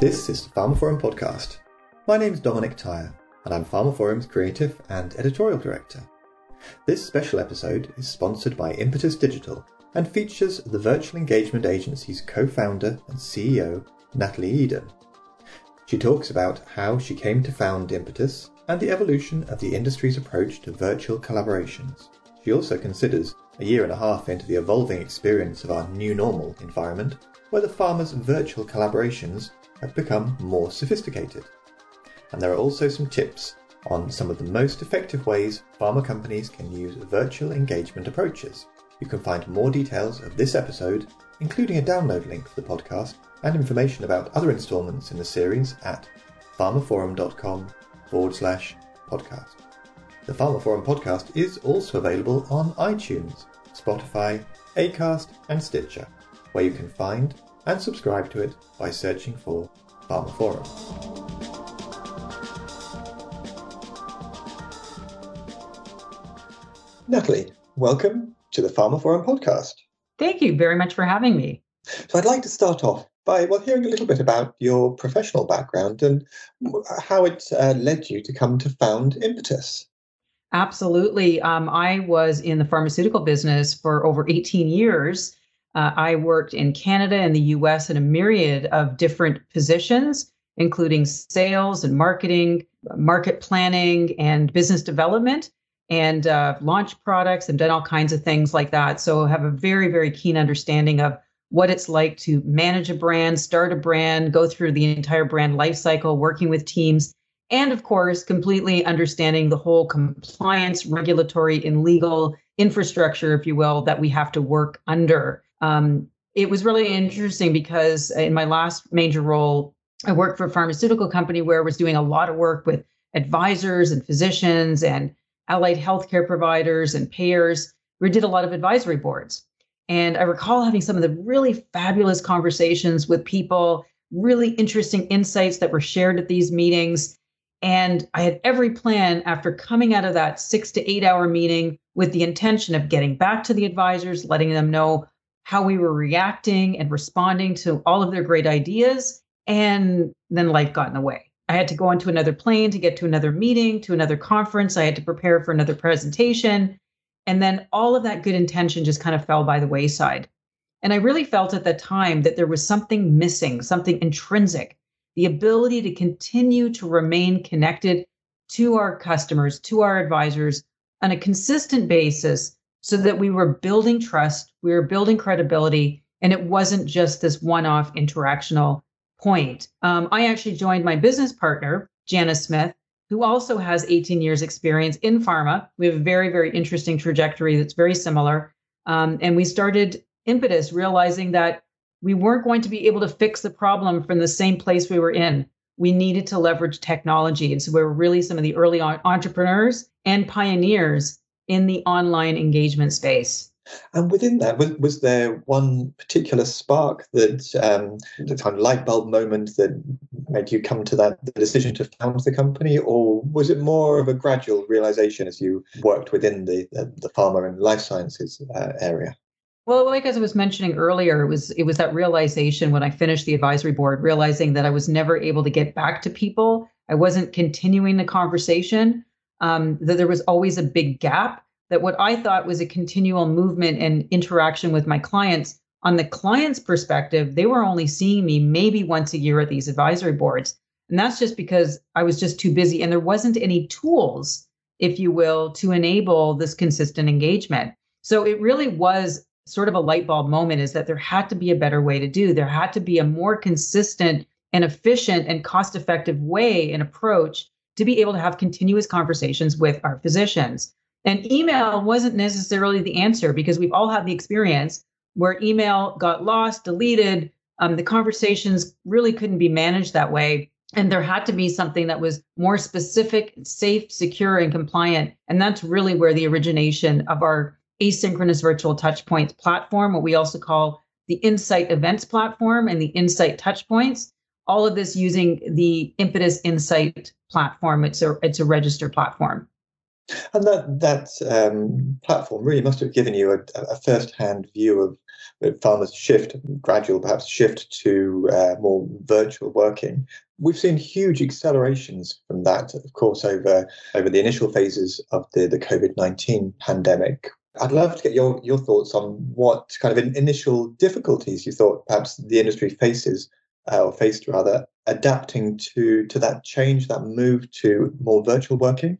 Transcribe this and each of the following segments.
This is the pharmaphorum podcast. My name is Dominic Tyer, and I'm pharmaphorum's creative and editorial director. This special episode is sponsored by Impetus Digital and features the virtual engagement agency's co founder and CEO, Natalie Ieong. She talks about how she came to found Impetus and the evolution of the industry's approach to virtual collaborations. She also considers a year and a half into the evolving experience of our new normal environment, whether pharma's virtual collaborations have become more sophisticated. And there are also some tips on some of the most effective ways pharma companies can use virtual engagement approaches. You can find more details of this episode, including a download link for the podcast and information about other installments in the series at pharmaphorum.com forward slash podcast. The Pharmaphorum podcast is also available on iTunes, Spotify, Acast, and Stitcher, where you can find and subscribe to it by searching for Pharmaphorum. Natalie, welcome to the Pharmaphorum podcast. Thank you very much for having me. So I'd like to start off by well hearing a little bit about your professional background and how it uh, led you to come to found Impetus. Absolutely. Um, I was in the pharmaceutical business for over 18 years. Uh, I worked in Canada and the US in a myriad of different positions, including sales and marketing, market planning, and business development, and uh, launched products and done all kinds of things like that. So I have a very, very keen understanding of what it's like to manage a brand, start a brand, go through the entire brand life cycle, working with teams, and of course, completely understanding the whole compliance, regulatory, and legal infrastructure, if you will, that we have to work under. Um, it was really interesting because in my last major role, I worked for a pharmaceutical company where I was doing a lot of work with advisors and physicians and allied healthcare providers and payers. We did a lot of advisory boards. And I recall having some of the really fabulous conversations with people, really interesting insights that were shared at these meetings. And I had every plan after coming out of that six to eight hour meeting with the intention of getting back to the advisors, letting them know how we were reacting and responding to all of their great ideas. And then life got in the way. I had to go onto another plane to get to another meeting, to another conference. I had to prepare for another presentation. And then all of that good intention just kind of fell by the wayside. And I really felt at that time that there was something missing, something intrinsic the ability to continue to remain connected to our customers, to our advisors on a consistent basis so that we were building trust, we were building credibility, and it wasn't just this one off interactional point. Um, I actually joined my business partner, Janice Smith, who also has 18 years experience in pharma. We have a very, very interesting trajectory that's very similar. Um, and we started Impetus, realizing that we weren't going to be able to fix the problem from the same place we were in. We needed to leverage technology. And so we were really some of the early entrepreneurs and pioneers in the online engagement space. And within that, was, was there one particular spark that, um, the kind of light bulb moment that made you come to that the decision to found the company, or was it more of a gradual realization as you worked within the the, the pharma and life sciences uh, area? Well, like as I was mentioning earlier, it was it was that realization when I finished the advisory board, realizing that I was never able to get back to people. I wasn't continuing the conversation. Um, that there was always a big gap. That what I thought was a continual movement and interaction with my clients. On the client's perspective, they were only seeing me maybe once a year at these advisory boards, and that's just because I was just too busy, and there wasn't any tools, if you will, to enable this consistent engagement. So it really was sort of a light bulb moment is that there had to be a better way to do. There had to be a more consistent and efficient and cost effective way and approach to be able to have continuous conversations with our physicians. And email wasn't necessarily the answer because we've all had the experience where email got lost, deleted. Um, the conversations really couldn't be managed that way. And there had to be something that was more specific, safe, secure, and compliant. And that's really where the origination of our asynchronous virtual touchpoints platform, what we also call the Insight Events platform and the Insight Touchpoints. All of this using the Impetus Insight platform. It's a it's a register platform. And that that um, platform really must have given you a, a first-hand view of pharma's shift, gradual perhaps shift to uh, more virtual working. We've seen huge accelerations from that, of course, over over the initial phases of the, the COVID nineteen pandemic. I'd love to get your, your thoughts on what kind of initial difficulties you thought perhaps the industry faces uh, or faced rather adapting to to that change, that move to more virtual working.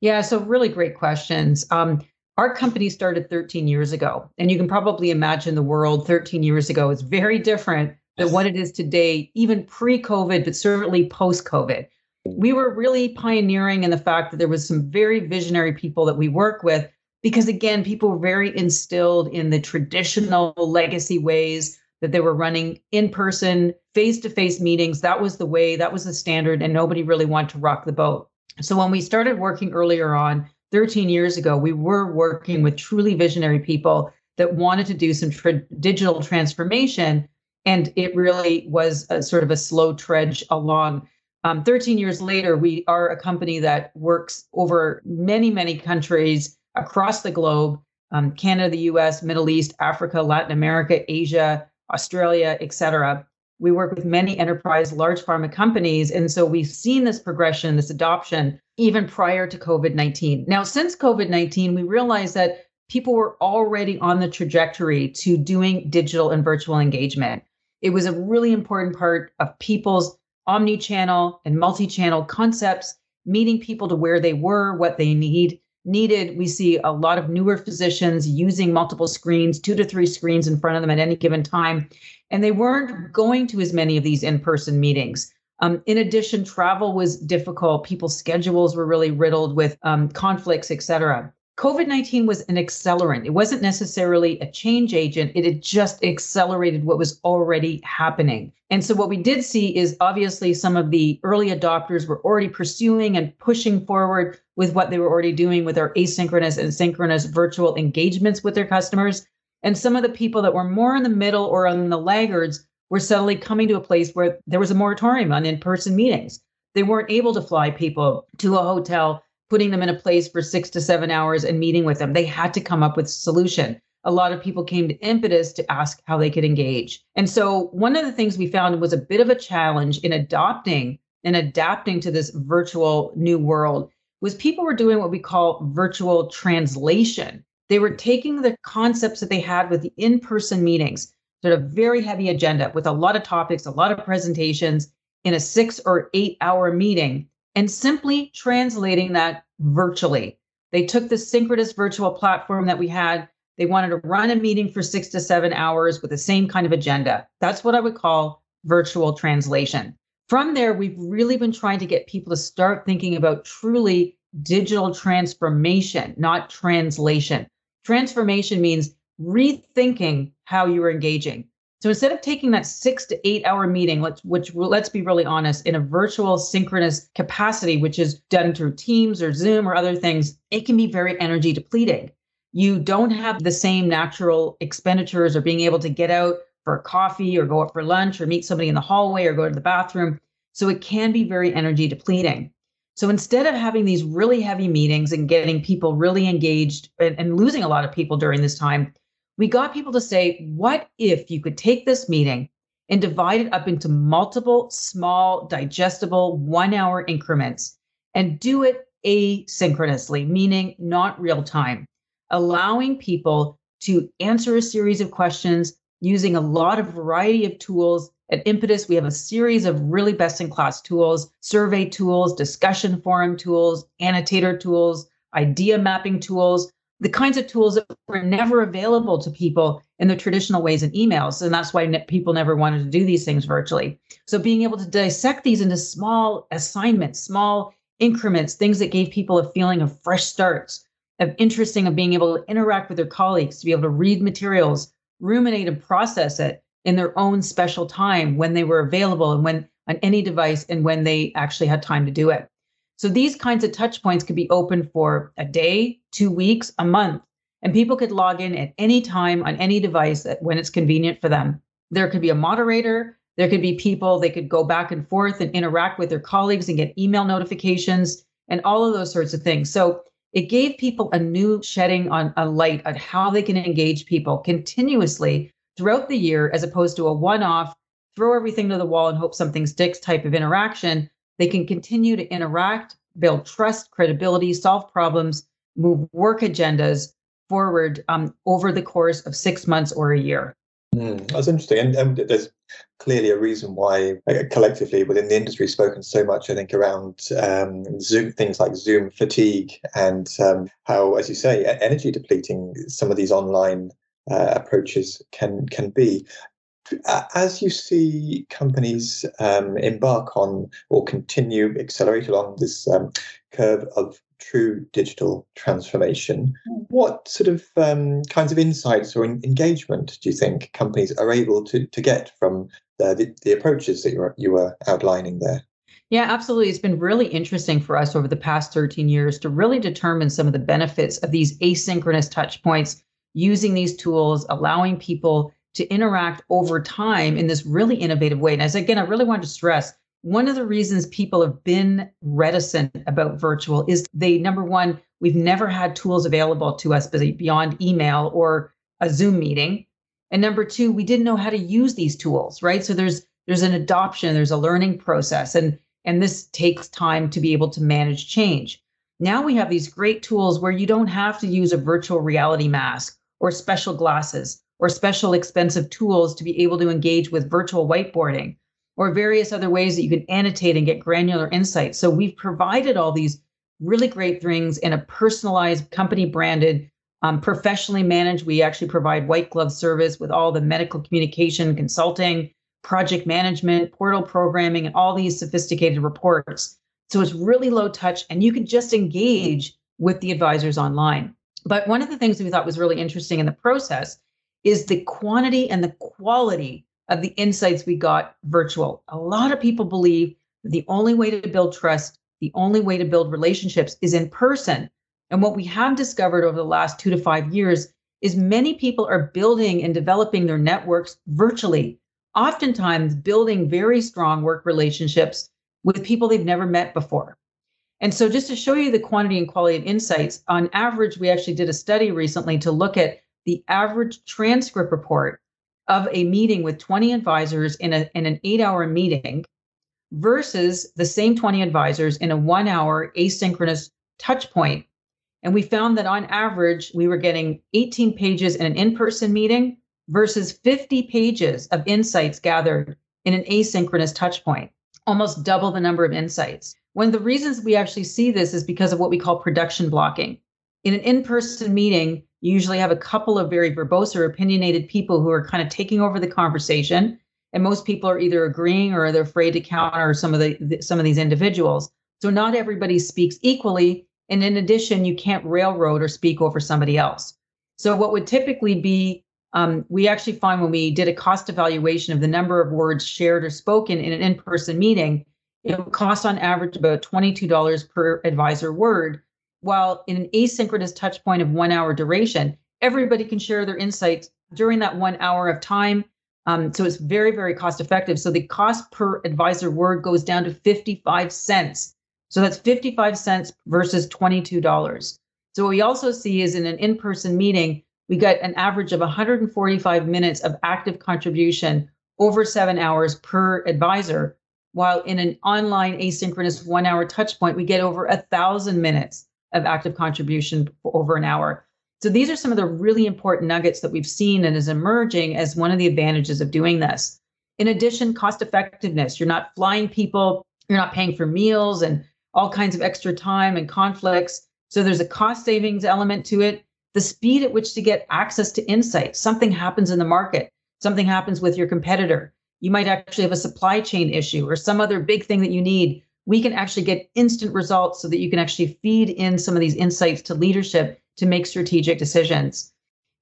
Yeah, so really great questions. Um, our company started 13 years ago, and you can probably imagine the world 13 years ago is very different than what it is today, even pre COVID, but certainly post COVID. We were really pioneering in the fact that there was some very visionary people that we work with, because again, people were very instilled in the traditional legacy ways that they were running in person, face to face meetings. That was the way, that was the standard, and nobody really wanted to rock the boat. So when we started working earlier on, 13 years ago, we were working with truly visionary people that wanted to do some tra- digital transformation. And it really was a sort of a slow trudge along. Um, 13 years later, we are a company that works over many, many countries across the globe um, Canada, the US, Middle East, Africa, Latin America, Asia, Australia, et cetera we work with many enterprise large pharma companies and so we've seen this progression this adoption even prior to covid-19 now since covid-19 we realized that people were already on the trajectory to doing digital and virtual engagement. It was a really important part of people's omni-channel and multi-channel concepts meeting people to where they were what they need needed. We see a lot of newer physicians using multiple screens two to three screens in front of them at any given time and they weren't going to as many of these in-person meetings. Um, in addition, travel was difficult. People's schedules were really riddled with um, conflicts, et cetera. COVID 19 was an accelerant. It wasn't necessarily a change agent, it had just accelerated what was already happening. And so, what we did see is obviously some of the early adopters were already pursuing and pushing forward with what they were already doing with our asynchronous and synchronous virtual engagements with their customers. And some of the people that were more in the middle or on the laggards were suddenly coming to a place where there was a moratorium on in person meetings. They weren't able to fly people to a hotel, putting them in a place for six to seven hours and meeting with them. They had to come up with a solution. A lot of people came to Impetus to ask how they could engage. And so one of the things we found was a bit of a challenge in adopting and adapting to this virtual new world was people were doing what we call virtual translation. They were taking the concepts that they had with the in person meetings, sort of very heavy agenda with a lot of topics, a lot of presentations in a six or eight hour meeting, and simply translating that virtually. They took the synchronous virtual platform that we had. They wanted to run a meeting for six to seven hours with the same kind of agenda. That's what I would call virtual translation. From there, we've really been trying to get people to start thinking about truly digital transformation, not translation. Transformation means rethinking how you're engaging. So instead of taking that six to eight hour meeting, let's which let's be really honest, in a virtual synchronous capacity, which is done through Teams or Zoom or other things, it can be very energy depleting. You don't have the same natural expenditures or being able to get out for coffee or go out for lunch or meet somebody in the hallway or go to the bathroom. So it can be very energy depleting. So instead of having these really heavy meetings and getting people really engaged and, and, losing a lot of people during this time, we got people to say, what if you could take this meeting and divide it up into multiple small, digestible one hour increments and do it asynchronously, meaning not real time, allowing people to answer a series of questions using a lot of variety of tools at Impetus, we have a series of really best in class tools, survey tools, discussion forum tools, annotator tools, idea mapping tools, the kinds of tools that were never available to people in the traditional ways in emails. And that's why ne- people never wanted to do these things virtually. So being able to dissect these into small assignments, small increments, things that gave people a feeling of fresh starts, of interesting, of being able to interact with their colleagues, to be able to read materials, ruminate and process it, in their own special time when they were available and when on any device and when they actually had time to do it. So these kinds of touch points could be open for a day, two weeks, a month, and people could log in at any time on any device when it's convenient for them. There could be a moderator, there could be people, they could go back and forth and interact with their colleagues and get email notifications and all of those sorts of things. So it gave people a new shedding on a light on how they can engage people continuously throughout the year, as opposed to a one off, throw everything to the wall and hope something sticks type of interaction. They can continue to interact, build trust, credibility, solve problems, move work agendas forward um, over the course of six months or a year. Mm, that's interesting. And, and, there's clearly a reason why uh, collectively within the industry spoken so much, I think, around um, Zoom, things like Zoom fatigue and um, how, as you say, energy depleting some of these online uh, approaches can can be. As you see companies um, embark on or continue accelerate along this um, curve of true digital transformation. What sort of um, kinds of insights or in- engagement do you think companies are able to, to get from the, the, the approaches that you were, you were outlining there? Yeah, absolutely. It's been really interesting for us over the past 13 years to really determine some of the benefits of these asynchronous touch points, using these tools, allowing people to interact over time in this really innovative way. And as again, I really want to stress one of the reasons people have been reticent about virtual is they number one we've never had tools available to us beyond email or a zoom meeting. And number two we didn't know how to use these tools right? So there's there's an adoption there's a learning process and and this takes time to be able to manage change. Now we have these great tools where you don't have to use a virtual reality mask or special glasses or special expensive tools to be able to engage with virtual whiteboarding or various other ways that you can annotate and get granular insights. So we've provided all these really great things in a personalized, company branded, um, professionally managed. We actually provide white glove service with all the medical communication, consulting, project management, portal programming, and all these sophisticated reports. So it's really low touch, and you can just engage with the advisors online. But one of the things we thought was really interesting in the process is the quantity and the quality of the insights we got virtual. A lot of people believe the only way to build trust, the only way to build relationships is in person. And what we have discovered over the last two to five years is many people are building and developing their networks virtually, oftentimes building very strong work relationships with people they've never met before. And so, just to show you the quantity and quality of insights, on average, we actually did a study recently to look at the average transcript report of a meeting with 20 advisors in, a, in an eight hour meeting versus the same 20 advisors in a one hour asynchronous touch point. And we found that on average, we were getting 18 pages in an in person meeting versus 50 pages of insights gathered in an asynchronous touch point, almost double the number of insights. One of the reasons we actually see this is because of what we call production blocking. In an in person meeting, you usually have a couple of very verbose or opinionated people who are kind of taking over the conversation. And most people are either agreeing or they're afraid to counter some of the some of these individuals. So not everybody speaks equally. And in addition, you can't railroad or speak over somebody else. So what would typically be um, we actually find when we did a cost evaluation of the number of words shared or spoken in an in-person meeting, it would cost on average about $22 per advisor word while in an asynchronous touch point of one hour duration, everybody can share their insights during that one hour of time. Um, so it's very, very cost effective. So the cost per advisor word goes down to 55 cents. So that's 55 cents versus $22. So what we also see is in an in person meeting, we got an average of 145 minutes of active contribution over seven hours per advisor. While in an online asynchronous one hour touch point, we get over a thousand minutes of active contribution over an hour. So these are some of the really important nuggets that we've seen and is emerging as one of the advantages of doing this. In addition, cost effectiveness. You're not flying people, you're not paying for meals and all kinds of extra time and conflicts. So there's a cost savings element to it. The speed at which to get access to insights. Something happens in the market, something happens with your competitor. You might actually have a supply chain issue or some other big thing that you need we can actually get instant results so that you can actually feed in some of these insights to leadership to make strategic decisions.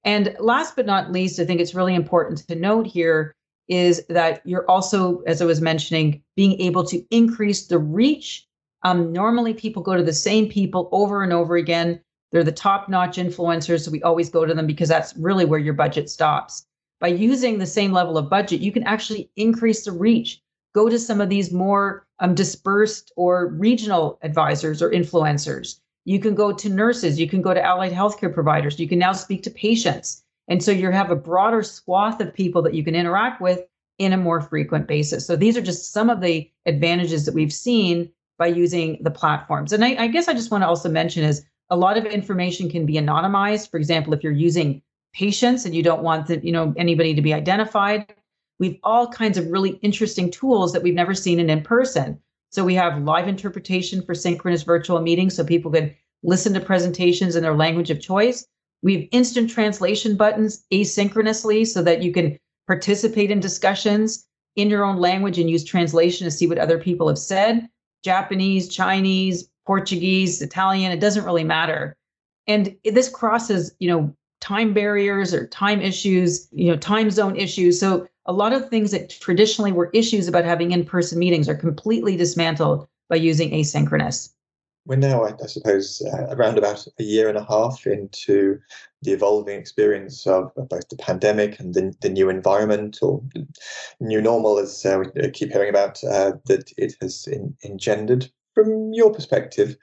And last but not least, I think it's really important to note here is that you're also, as I was mentioning, being able to increase the reach. Um, normally, people go to the same people over and over again. They're the top notch influencers. So we always go to them because that's really where your budget stops. By using the same level of budget, you can actually increase the reach go to some of these more um, dispersed or regional advisors or influencers. You can go to nurses, you can go to allied healthcare providers, you can now speak to patients. And so you have a broader swath of people that you can interact with in a more frequent basis. So these are just some of the advantages that we've seen by using the platforms. And I, I guess I just want to also mention is a lot of information can be anonymized. For example, if you're using patients and you don't want the, you know anybody to be identified, we've all kinds of really interesting tools that we've never seen in in person. So we have live interpretation for synchronous virtual meetings so people can listen to presentations in their language of choice. We have instant translation buttons asynchronously so that you can participate in discussions in your own language and use translation to see what other people have said. Japanese, Chinese, Portuguese, Italian, it doesn't really matter. And this crosses, you know, time barriers or time issues, you know, time zone issues. So a lot of things that traditionally were issues about having in-person meetings are completely dismantled by using asynchronous. We're now, I, suppose, uh, around about a year and a half into the evolving experience of, of both the pandemic and the, the new environment or new normal, as uh, we keep hearing about, uh, that it has in, engendered. From your perspective,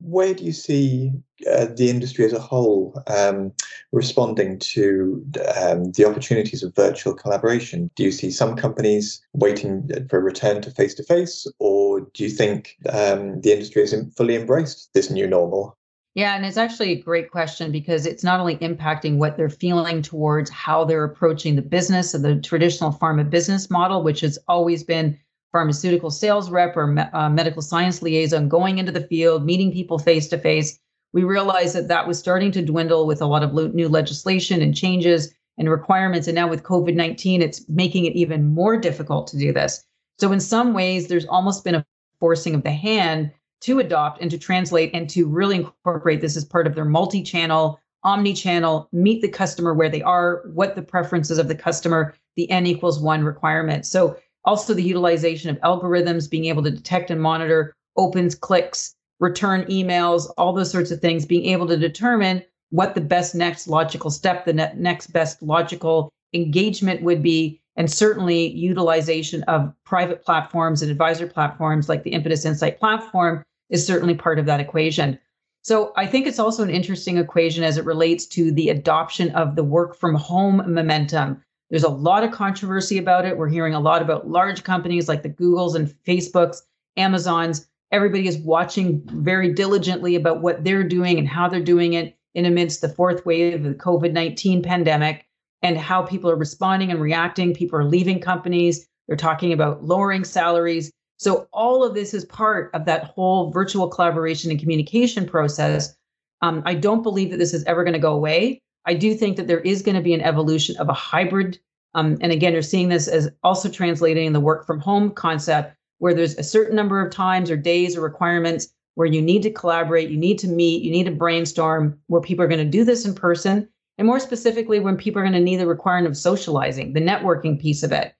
where do you see uh, the industry as a whole um, responding to um, the opportunities of virtual collaboration? Do you see some companies waiting for a return to face to face, or do you think um, the industry has fully embraced this new normal? Yeah, and it's actually a great question because it's not only impacting what they're feeling towards how they're approaching the business and the traditional pharma business model, which has always been pharmaceutical sales rep or me- uh, medical science liaison going into the field, meeting people face to face. We realized that that was starting to dwindle with a lot of lo- new legislation and changes and requirements. And now with COVID 19, it's making it even more difficult to do this. So, in some ways, there's almost been a forcing of the hand to adopt and to translate and to really incorporate this as part of their multi channel, omni channel, meet the customer where they are, what the preferences of the customer, the N equals one requirement. So, also, the utilization of algorithms, being able to detect and monitor opens, clicks, return emails, all those sorts of things, being able to determine what the best next logical step, the ne- next best logical engagement would be, and certainly utilization of private platforms and advisor platforms like the Impetus Insight platform is certainly part of that equation. So I think it's also an interesting equation as it relates to the adoption of the work from home momentum. There's a lot of controversy about it. We're hearing a lot about large companies like the Googles and Facebooks, Amazons. Everybody is watching very diligently about what they're doing and how they're doing it in amidst the fourth wave of the COVID 19 pandemic and how people are responding and reacting. People are leaving companies. They're talking about lowering salaries. So, all of this is part of that whole virtual collaboration and communication process. Um, I don't believe that this is ever going to go away. I do think that there is going to be an evolution of a hybrid. Um, and again, you're seeing this as also translating the work from home concept, where there's a certain number of times or days or requirements where you need to collaborate, you need to meet, you need to brainstorm, where people are going to do this in person. And more specifically, when people are going to need the requirement of socializing, the networking piece of it.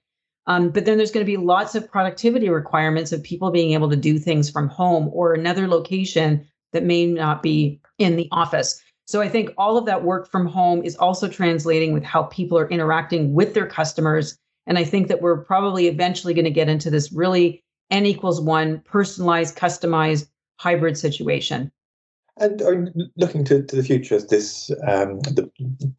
Um, but then there's going to be lots of productivity requirements of people being able to do things from home or another location that may not be in the office. So I think all of that work from home is also translating with how people are interacting with their customers. And I think that we're probably eventually going to get into this really n equals one personalized, customized hybrid situation. And looking to, to the future as this um, the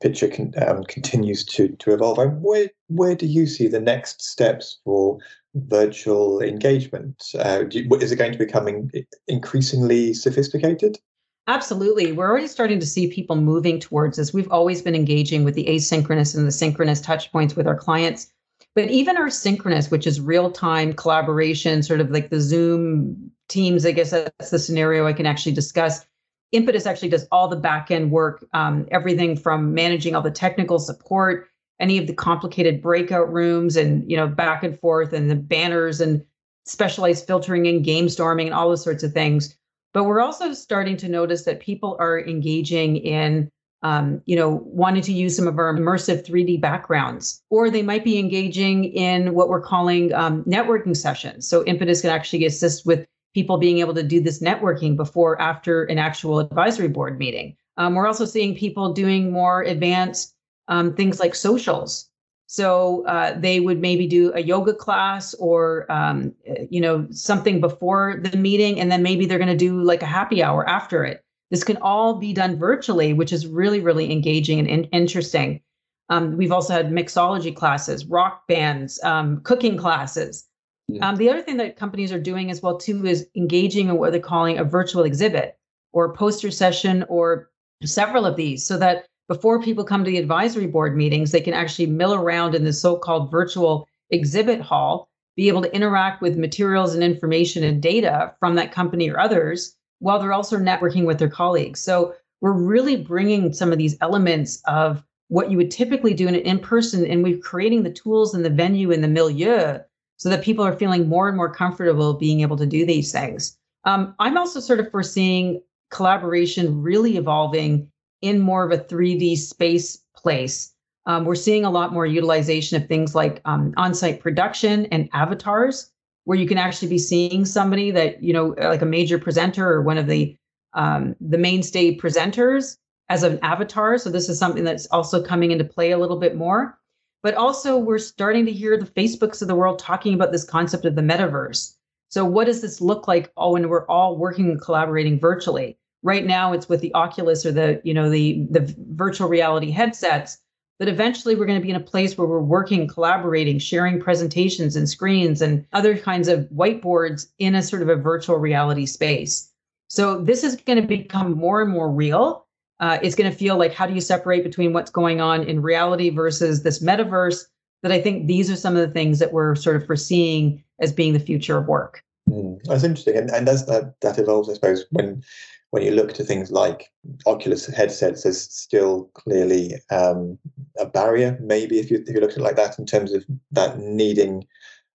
picture um, continues to, to evolve, where where do you see the next steps for virtual engagement? Uh, you, is it going to become increasingly sophisticated? Absolutely. We're already starting to see people moving towards this. We've always been engaging with the asynchronous and the synchronous touch points with our clients. But even our synchronous, which is real time collaboration, sort of like the Zoom teams, I guess that's the scenario I can actually discuss. Impetus actually does all the back end work, um, everything from managing all the technical support, any of the complicated breakout rooms, and you know back and forth, and the banners and specialized filtering and game storming and all those sorts of things. But we're also starting to notice that people are engaging in, um, you know, wanting to use some of our immersive 3D backgrounds, or they might be engaging in what we're calling um, networking sessions. So Impetus can actually assist with people being able to do this networking before, after an actual advisory board meeting. Um, we're also seeing people doing more advanced um, things like socials so uh, they would maybe do a yoga class or um, you know something before the meeting, and then maybe they're going to do like a happy hour after it. This can all be done virtually, which is really, really engaging and in- interesting. Um, we've also had mixology classes, rock bands, um, cooking classes. Yeah. Um, the other thing that companies are doing as well too is engaging in what they're calling a virtual exhibit or poster session or several of these, so that before people come to the advisory board meetings, they can actually mill around in the so-called virtual exhibit hall, be able to interact with materials and information and data from that company or others, while they're also networking with their colleagues. So we're really bringing some of these elements of what you would typically do in an in-person and we're creating the tools and the venue and the milieu so that people are feeling more and more comfortable being able to do these things um, i'm also sort of foreseeing collaboration really evolving in more of a 3d space place um, we're seeing a lot more utilization of things like um, on-site production and avatars where you can actually be seeing somebody that you know like a major presenter or one of the um, the mainstay presenters as an avatar. So this is something that's also coming into play a little bit more. But also, we're starting to hear the Facebooks of the world talking about this concept of the metaverse. So, what does this look like oh, when we're all working and collaborating virtually? Right now, it's with the Oculus or the you know the the virtual reality headsets. But eventually, we're going to be in a place where we're working, collaborating, sharing presentations and screens and other kinds of whiteboards in a sort of a virtual reality space. So this is going to become more and more real uh, it's going to feel like how do you separate between what's going on in reality versus this metaverse that i think these are some of the things that we're sort of foreseeing as being the future of work mm, that's interesting and, and as that, that evolves i suppose when when you look to things like oculus headsets there's still clearly um, a barrier maybe if you, if you look at it like that in terms of that needing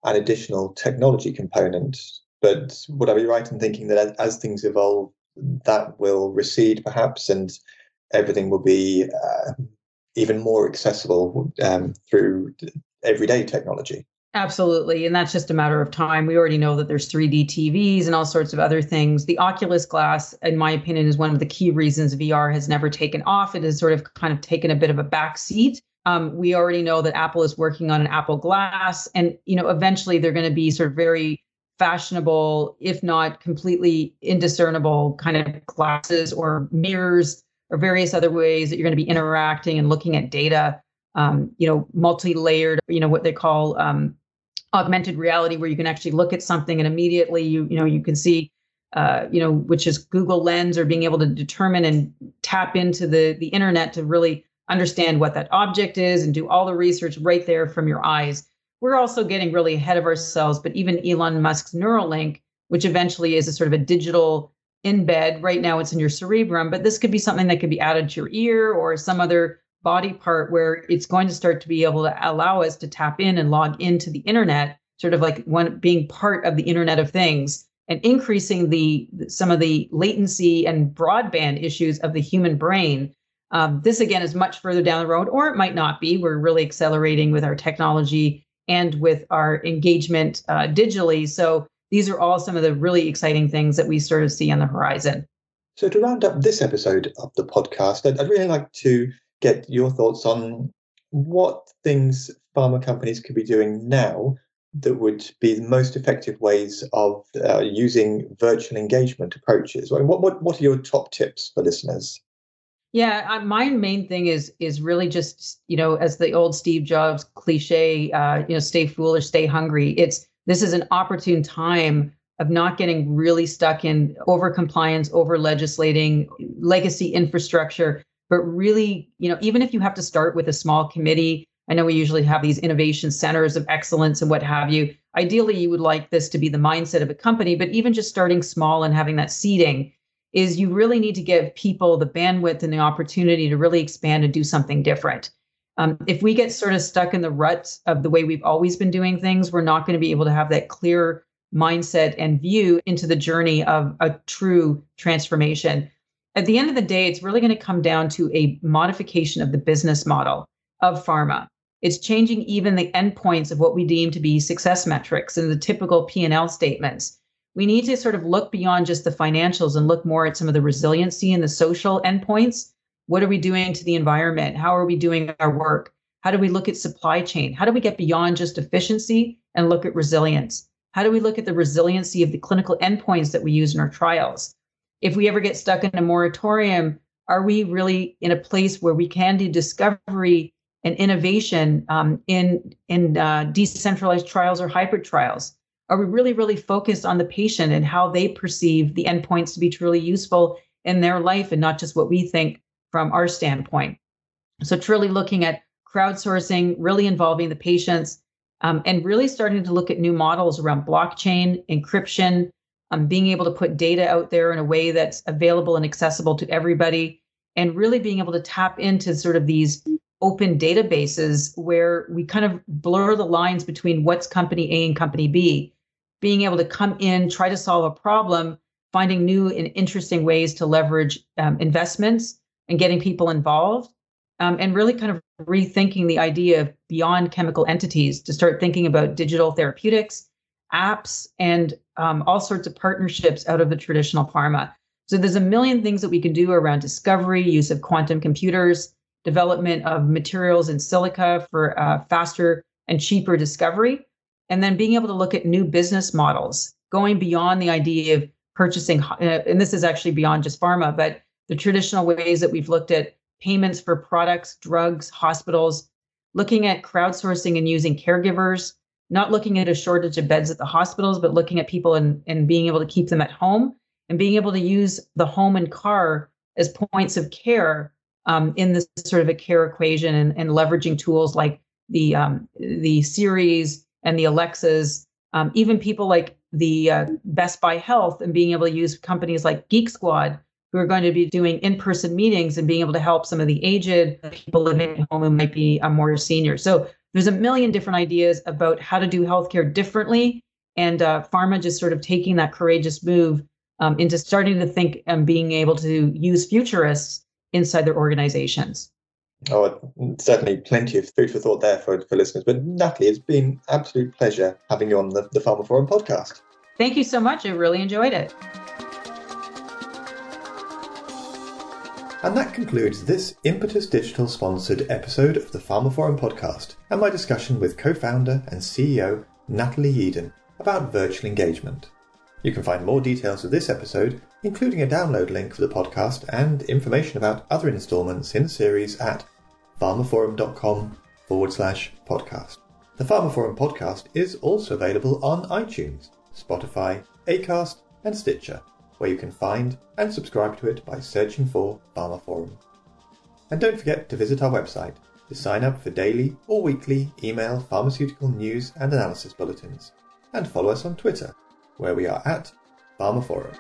an additional technology component but would i be right in thinking that as, things evolve that will recede perhaps and everything will be uh, even more accessible um, through everyday technology. Absolutely. And that's just a matter of time. We already know that there's 3D TVs and all sorts of other things. The Oculus Glass, in my opinion, is one of the key reasons VR has never taken off. It has sort of kind of taken a bit of a back seat. Um, we already know that Apple is working on an Apple Glass, and you know, eventually they're going to be sort of very fashionable, if not completely indiscernible, kind of glasses or mirrors or various other ways that you're going to be interacting and looking at data. Um, you know, multi-layered, you know, what they call um, augmented reality, where you can actually look at something and immediately you, you know, you can see, uh, you know, which is Google Lens or being able to determine and tap into the the internet to really understand what that object is and do all the research right there from your eyes we're also getting really ahead of ourselves. But even Elon Musk's Neuralink, which eventually is a sort of a digital embed, right now it's in your cerebrum, but this could be something that could be added to your ear or some other body part where it's going to start to be able to allow us to tap in and log into the internet, sort of like one being part of the Internet of Things and increasing the some of the latency and broadband issues of the human brain. Um, this again is much further down the road, or it might not be. We're really accelerating with our technology and with our engagement uh, digitally. So these are all some of the really exciting things that we sort of see on the horizon. So to round up this episode of the podcast, I'd, I'd really like to get your thoughts on what things pharma companies could be doing now that would be the most effective ways of uh, using virtual engagement approaches. what, what, what are your top tips for listeners? Yeah, my main thing is is really just you know as the old Steve Jobs cliche, uh, you know, stay foolish, stay hungry. It's this is an opportune time of not getting really stuck in over compliance, over legislating, legacy infrastructure, but really, you know, even if you have to start with a small committee, I know we usually have these innovation centers of excellence and what have you. Ideally, you would like this to be the mindset of a company, but even just starting small and having that seeding is you really need to give people the bandwidth and the opportunity to really expand and do something different. Um, if we get sort of stuck in the ruts of the way we've always been doing things, we're not going to be able to have that clear mindset and view into the journey of a true transformation. At the end of the day, it's really going to come down to a modification of the business model of pharma. It's changing even the endpoints of what we deem to be success metrics and the typical P&L statements we need to sort of look beyond just the financials and look more at some of the resiliency and the social endpoints. What are we doing to the environment? How are we doing our work? How do we look at supply chain? How do we get beyond just efficiency and look at resilience? How do we look at the resiliency of the clinical endpoints that we use in our trials? If we ever get stuck in a moratorium, are we really in a place where we can do discovery and innovation um, in in uh, decentralized trials or hybrid trials? Are we really, really focused on the patient and how they perceive the endpoints to be truly useful in their life and not just what we think from our standpoint? So, truly looking at crowdsourcing, really involving the patients, um, and really starting to look at new models around blockchain, encryption, um, being able to put data out there in a way that's available and accessible to everybody, and really being able to tap into sort of these open databases where we kind of blur the lines between what's company A and company B, being able to come in, try to solve a problem, finding new and interesting ways to leverage um, investments and getting people involved, um, and really kind of rethinking the idea of beyond chemical entities to start thinking about digital therapeutics, apps, and um, all sorts of partnerships out of the traditional pharma. So there's a million things that we can do around discovery, use of quantum computers, development of materials in silico for uh, faster and cheaper discovery, and then being able to look at new business models, going beyond the idea of purchasing, uh, and this is actually beyond just pharma, but the traditional ways that we've looked at payments for products, drugs, hospitals, looking at crowdsourcing and using caregivers, not looking at a shortage of beds at the hospitals, but looking at people and, and being able to keep them at home and being able to use the home and car as points of care um, in this sort of a care equation and, and leveraging tools like the um, the Siris and the Alexas, um, even people like the uh, Best Buy Health and being able to use companies like Geek Squad who are going to be doing in-person meetings and being able to help some of the aged people living at home who might be uh, more senior. So there's a million different ideas about how to do healthcare differently, and uh, pharma just sort of taking that courageous move um, into starting to think and being able to use futurists inside their organizations. Oh, certainly plenty of food for thought there for, for listeners. But Natalie, it's been absolute pleasure having you on the, the Pharmaphorum podcast. Thank you so much. I really enjoyed it. And that concludes this Impetus Digital sponsored episode of the Pharmaphorum podcast and my discussion with co founder and CEO Natalie Ieong about virtual engagement. You can find more details of this episode, including a download link for the podcast and information about other installments in the series at pharmaphorum.com forward slash podcast. The Pharmaphorum podcast is also available on iTunes, Spotify, Acast, and Stitcher where you can find and subscribe to it by searching for Pharmaphorum. And don't forget to visit our website to sign up for daily or weekly email pharmaceutical news and analysis bulletins, and follow us on Twitter, where we are at Pharmaphorum.